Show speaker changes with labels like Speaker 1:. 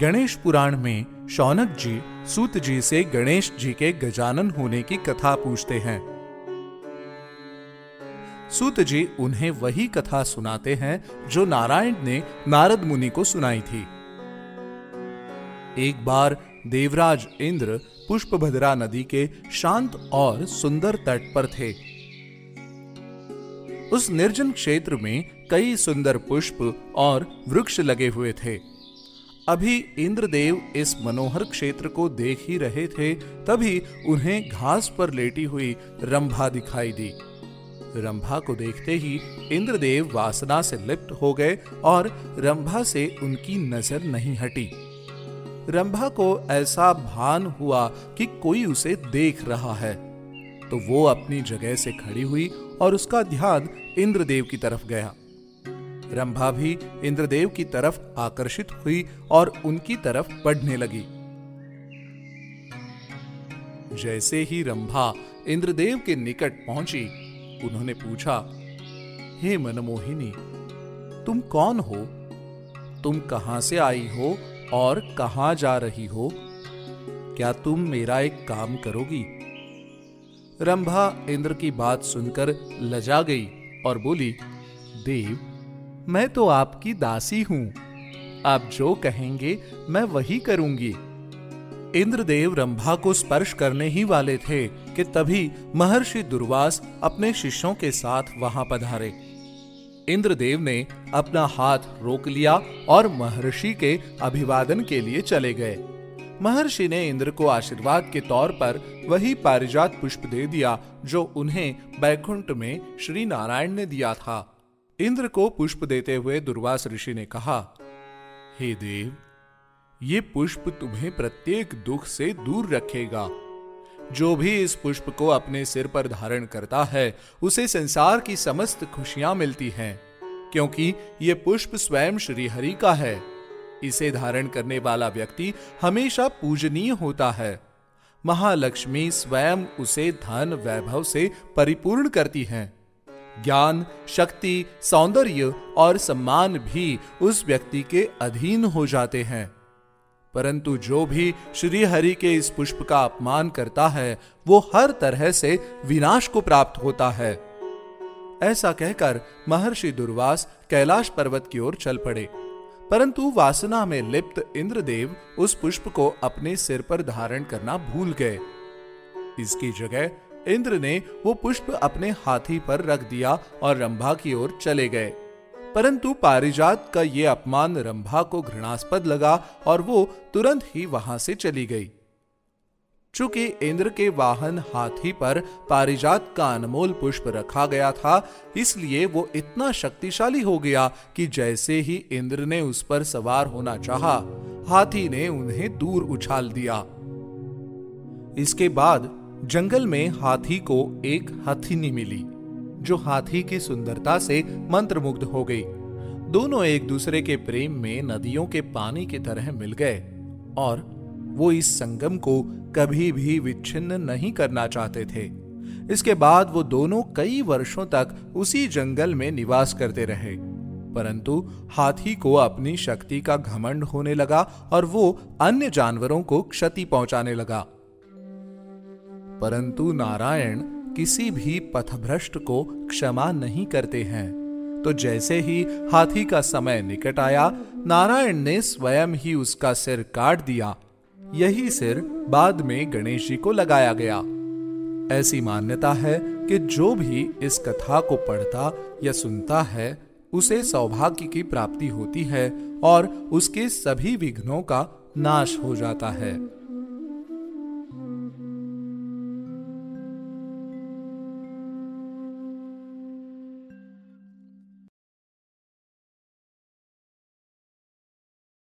Speaker 1: गणेश पुराण में शौनक जी, सूत जी से गणेश जी के गजानन होने की कथा पूछते हैं। सूत जी उन्हें वही कथा सुनाते हैं जो नारायण ने नारद मुनि को सुनाई थी। एक बार देवराज इंद्र पुष्पभद्रा नदी के शांत और सुंदर तट पर थे। उस निर्जन क्षेत्र में कई सुंदर पुष्प और वृक्ष लगे हुए थे। अभी इंद्रदेव इस मनोहर क्षेत्र को देख ही रहे थे, तभी उन्हें घास पर लेटी हुई रंभा दिखाई दी। रंभा को देखते ही इंद्रदेव वासना से लिप्त हो गए और रंभा से उनकी नज़र नहीं हटी। रंभा को ऐसा भान हुआ कि कोई उसे देख रहा है। तो वो अपनी जगह से खड़ी हुई और उसका ध्यान इंद्रदेव की तरफ़ गया। रंभा भी इंद्रदेव की तरफ़ आकर्षित हुई और उनकी तरफ़ बढ़ने लगी। जैसे ही रंभा इंद्रदेव के निकट पहुँची, उन्होंने पूछा, हे मनमोहिनी, तुम कौन हो? तुम कहाँ से आई हो और कहाँ जा रही हो? क्या तुम मेरा एक काम करोगी? रंभा इंद्र की बात सुनकर लजा गई और बोली, देव, मैं तो आपकी दासी हूँ। आप जो कहेंगे मैं वही करूँगी। इंद्रदेव रंभा को स्पर्श करने ही वाले थे कि तभी महर्षि दुर्वास अपने शिष्यों के साथ वहाँ पधारे। इंद्रदेव ने अपना हाथ रोक लिया और महर्षि के अभिवादन के लिए चले गए। महर्षि ने इंद्र को आशीर्वाद के तौर पर वही पारिजात पुष्प दे दिया, जो उन्हें बैकुंठ में श्री नारायण ने दिया था। इंद्र को पुष्प देते हुए दुर्वास ऋषि ने कहा, हे देव, ये पुष्प तुम्हें प्रत्येक दुख से दूर रखेगा। जो भी इस पुष्प को अपने सिर पर धारण करता है, उसे संसार की समस्त खुशियाँ मिलती हैं, क्योंकि ये पुष्प स्वयं श्रीहरि का है। इसे धारण करने वाला व्यक्ति हमेशा पूजनीय होता है। महालक्ष्मी स्वयं उसे धन वैभव से परिपूर्ण करती हैं। ज्ञान, शक्ति, सौंदर्य और सम्मान भी उस व्यक्ति के अधीन हो जाते हैं। परंतु जो भी श्री हरि के इस पुष्प का अपमान करता है, वो हर तरह से विनाश को प्राप्त होता है। ऐसा कहकर महर्षि दुर्वास कैलाश पर्वत की ओर चल पड़े। परंतु वासना में लिप्त इंद्रदेव उस पुष्प को अपने सिर पर धारण करना भूल गए। इसकी जगह इंद्र ने वो पुष्प अपने हाथी पर रख दिया और रंभा की ओर चले गए। परंतु पारिजात का ये अपमान रंभा को घृणास्पद लगा और वो तुरंत ही वहाँ से चली गई। चूँकि इंद्र के वाहन हाथी पर पारिजात का अनमोल पुष्प रखा गया था इसलिए वो इतना शक्तिशाली हो गया कि जैसे ही इंद्र ने उस पर सवार होना चाहा, हाथी ने उन्हें दूर उछाल दिया। इसके बाद जंगल में हाथी को एक हथिनी मिली। जो हाथी की सुंदरता से मंत्रमुग्ध हो गई। दोनों एक दूसरे के प्रेम में नदियों के पानी की तरह मिल गए और वो इस संगम को कभी भी विच्छिन्न नहीं करना चाहते थे। इसके बाद वो दोनों कई वर्षों तक उसी जंगल में निवास करते रहे। परंतु हाथी को अपनी शक्ति का घमंड होने लगा और वो अन्य जानवरों को क्षति पहुँचाने लगा। परंतु नारायण किसी भी पथभ्रष्ट को क्षमा नहीं करते हैं। तो जैसे ही हाथी का समय निकट आया, नारायण ने स्वयं ही उसका सिर काट दिया। यही सिर बाद में गणेश जी को लगाया गया। ऐसी मान्यता है कि जो भी इस कथा को पढ़ता या सुनता है, उसे सौभाग्य की प्राप्ति होती है और उसके सभी विघ्नों का नाश हो जाता है।